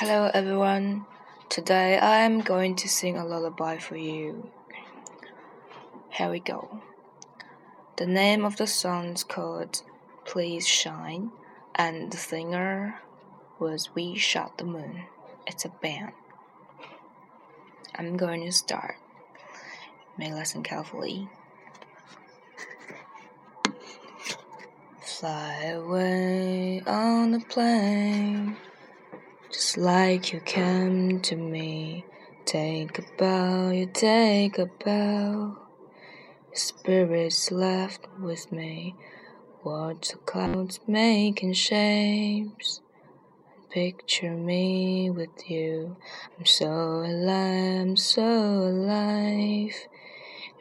Hello everyone. Today I am going to sing a lullaby for you. Here we go. The name of the song is called Please Shine, and the singer was We Shot the Moon. It's a band. I'm going to start. May listen carefully. Fly away on a plane just like you came to me. Take a bow, you take a bow. Your spirit's left with me. Watch the clouds making shapes. Picture me with you. I'm so alive, I'm so alive.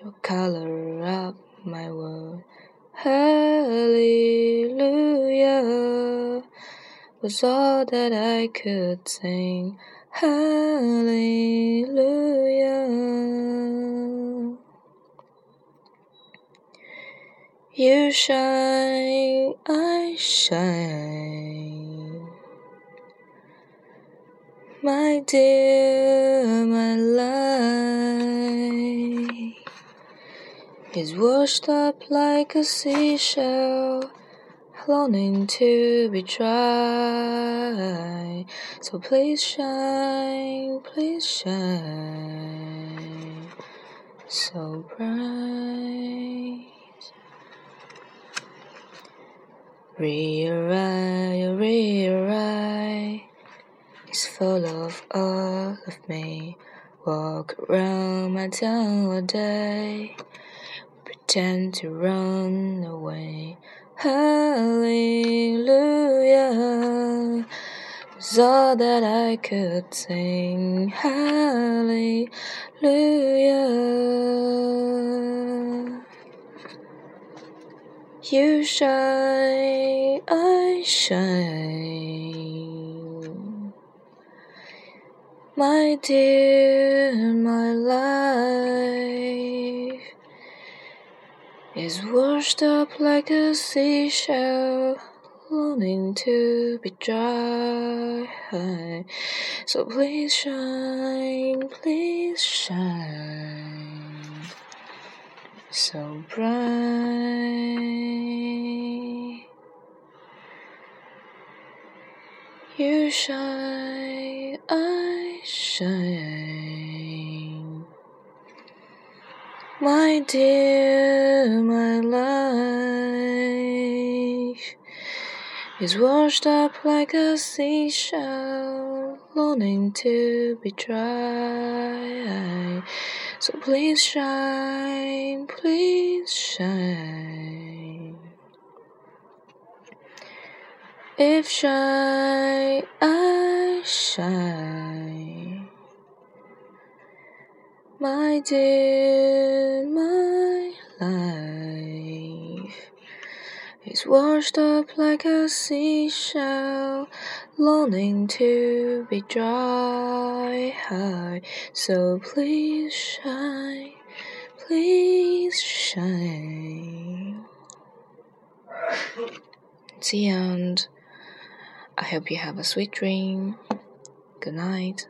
Your color up my world. Hallelujah was all that I could sing. Hallelujah. You shine, I shine. My dear, my life is washed up like a seashell longing to be dry. So please shine, please shine, so bright. Rear eye, is full of all of me. Walk around my town all day, pretend to run away. Hallelujah was all that I could sing. Hallelujah. You shine, I shine. My dear, my life is washed up like a seashell, longing to be dry. So please shine, please shine, so bright. You shine, I shine. My dear, my life is washed up like a seashell, longing to be dry. So please shine, please shine. If shine, I shine. My dear, my life is washed up like a seashell, longing to be dry. High so please shine, please shine. It's the end. I hope you have a sweet dream. Good night.